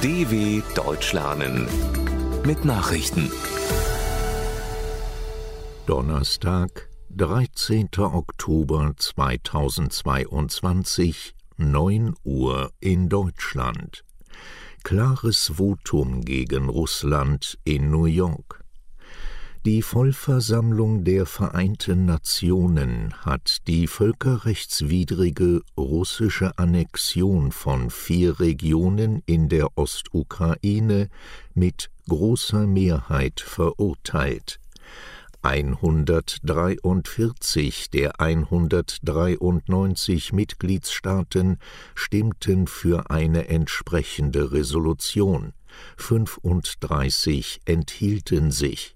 DW Deutsch lernen mit Nachrichten. Donnerstag, 13. Oktober 2022, 9 Uhr in Deutschland. Klares Votum gegen Russland in New York. Die Vollversammlung der Vereinten Nationen hat die völkerrechtswidrige russische Annexion von vier Regionen in der Ostukraine mit großer Mehrheit verurteilt. 143 der 193 Mitgliedstaaten stimmten für eine entsprechende Resolution, 35 enthielten sich.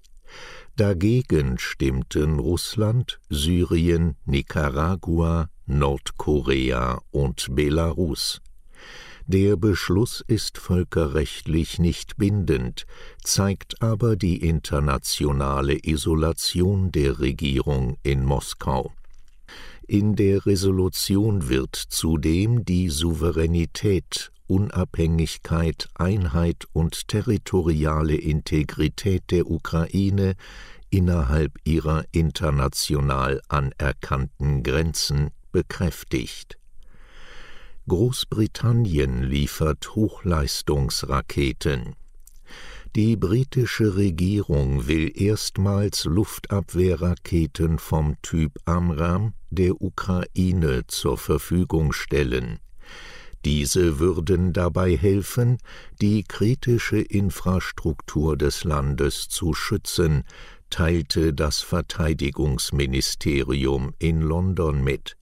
Dagegen stimmten Russland, Syrien, Nicaragua, Nordkorea und Belarus. Der Beschluss ist völkerrechtlich nicht bindend, zeigt aber die internationale Isolation der Regierung in Moskau. In der Resolution wird zudem die Souveränität Unabhängigkeit, Einheit und territoriale Integrität der Ukraine innerhalb ihrer international anerkannten Grenzen bekräftigt. Großbritannien liefert Hochleistungsraketen. Die britische Regierung will erstmals Luftabwehrraketen vom Typ Amram der Ukraine zur Verfügung stellen. Diese würden dabei helfen, die kritische Infrastruktur des Landes zu schützen, teilte das Verteidigungsministerium in London mit.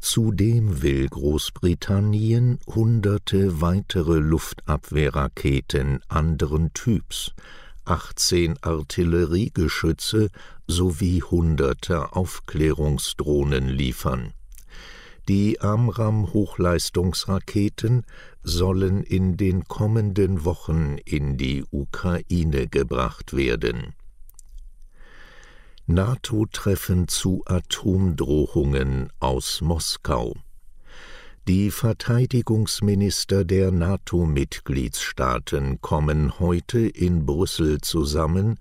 Zudem will Großbritannien hunderte weitere Luftabwehrraketen anderen Typs, 18 Artilleriegeschütze sowie hunderte Aufklärungsdrohnen liefern. Die Amram-Hochleistungsraketen sollen in den kommenden Wochen in die Ukraine gebracht werden. NATO-Treffen zu Atomdrohungen aus Moskau. Die Verteidigungsminister der NATO-Mitgliedstaaten kommen heute in Brüssel zusammen,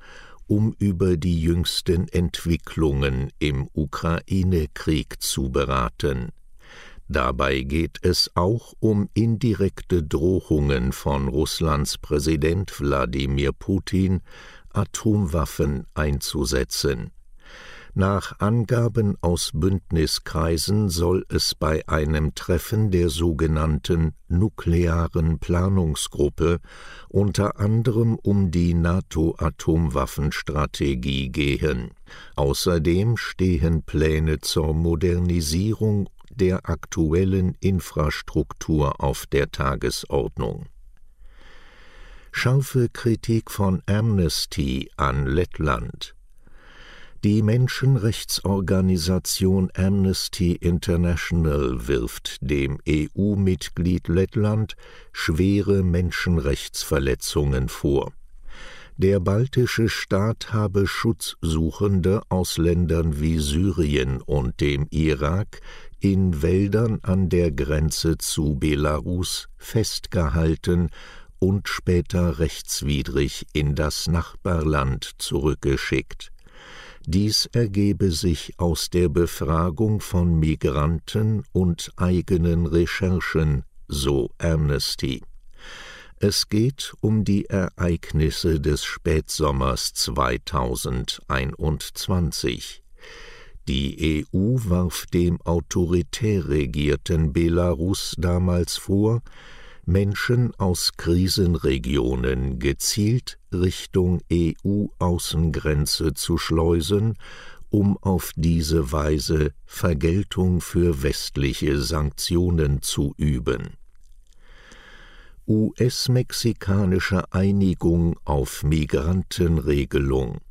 um über die jüngsten Entwicklungen im Ukraine-Krieg zu beraten. Dabei geht es auch um indirekte Drohungen von Russlands Präsident Wladimir Putin, Atomwaffen einzusetzen. Nach Angaben aus Bündniskreisen soll es bei einem Treffen der sogenannten nuklearen Planungsgruppe unter anderem um die NATO-Atomwaffenstrategie gehen. Außerdem stehen Pläne zur Modernisierung der aktuellen Infrastruktur auf der Tagesordnung. Scharfe Kritik von Amnesty an Lettland. Die Menschenrechtsorganisation Amnesty International wirft dem EU-Mitglied Lettland schwere Menschenrechtsverletzungen vor. Der baltische Staat habe Schutzsuchende aus Ländern wie Syrien und dem Irak in Wäldern an der Grenze zu Belarus festgehalten und später rechtswidrig in das Nachbarland zurückgeschickt. Dies ergebe sich aus der Befragung von Migranten und eigenen Recherchen, so Amnesty. Es geht um die Ereignisse des Spätsommers 2021. Die EU warf dem autoritär regierten Belarus damals vor, Menschen aus Krisenregionen gezielt Richtung EU-Außengrenze zu schleusen, um auf diese Weise Vergeltung für westliche Sanktionen zu üben. US-mexikanische Einigung auf Migrantenregelung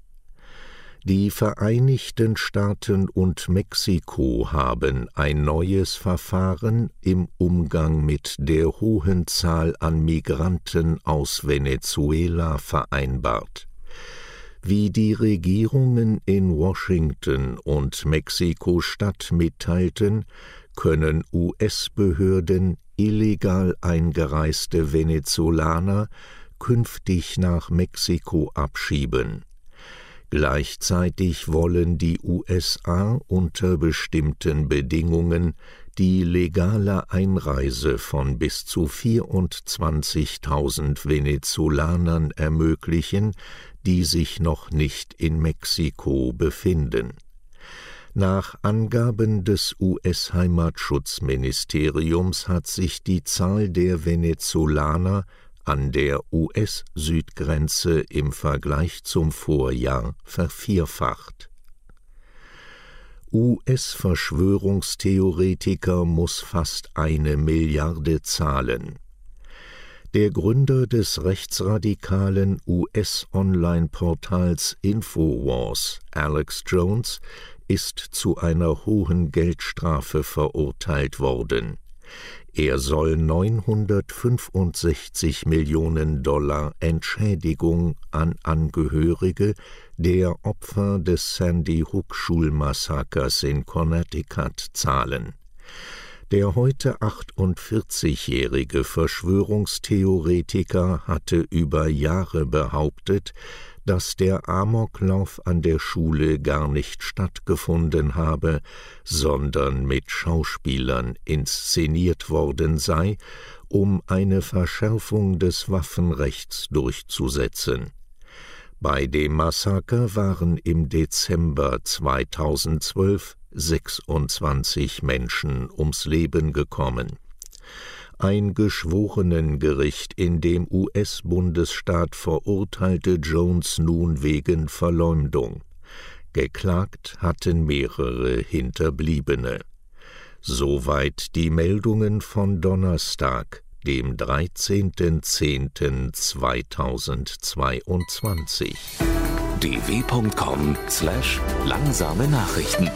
die Vereinigten Staaten und Mexiko haben ein neues Verfahren im Umgang mit der hohen Zahl an Migranten aus Venezuela vereinbart. Wie die Regierungen in Washington und Mexiko-Stadt mitteilten, können US-Behörden illegal eingereiste Venezolaner künftig nach Mexiko abschieben. Gleichzeitig wollen die USA unter bestimmten Bedingungen die legale Einreise von bis zu 24.000 Venezolanern ermöglichen, die sich noch nicht in Mexiko befinden. Nach Angaben des US-Heimatschutzministeriums hat sich die Zahl der Venezolaner an der US-Südgrenze im Vergleich zum Vorjahr vervierfacht. US-Verschwörungstheoretiker muss fast eine Milliarde zahlen. Der Gründer des rechtsradikalen US-Online-Portals Infowars, Alex Jones, ist zu einer hohen Geldstrafe verurteilt worden. Er soll 965 Millionen Dollar Entschädigung an Angehörige der Opfer des Sandy Hook Schulmassakers in Connecticut zahlen. Der heute 48-jährige Verschwörungstheoretiker hatte über Jahre behauptet, dass der Amoklauf an der Schule gar nicht stattgefunden habe, sondern mit Schauspielern inszeniert worden sei, um eine Verschärfung des Waffenrechts durchzusetzen. Bei dem Massaker waren im Dezember 2012 26 Menschen ums Leben gekommen ein Geschworenengericht in dem US-Bundesstaat verurteilte Jones nun wegen Verleumdung. Geklagt hatten mehrere Hinterbliebene. Soweit die Meldungen von Donnerstag, dem 13.10.2022. dw.com/langsame Nachrichten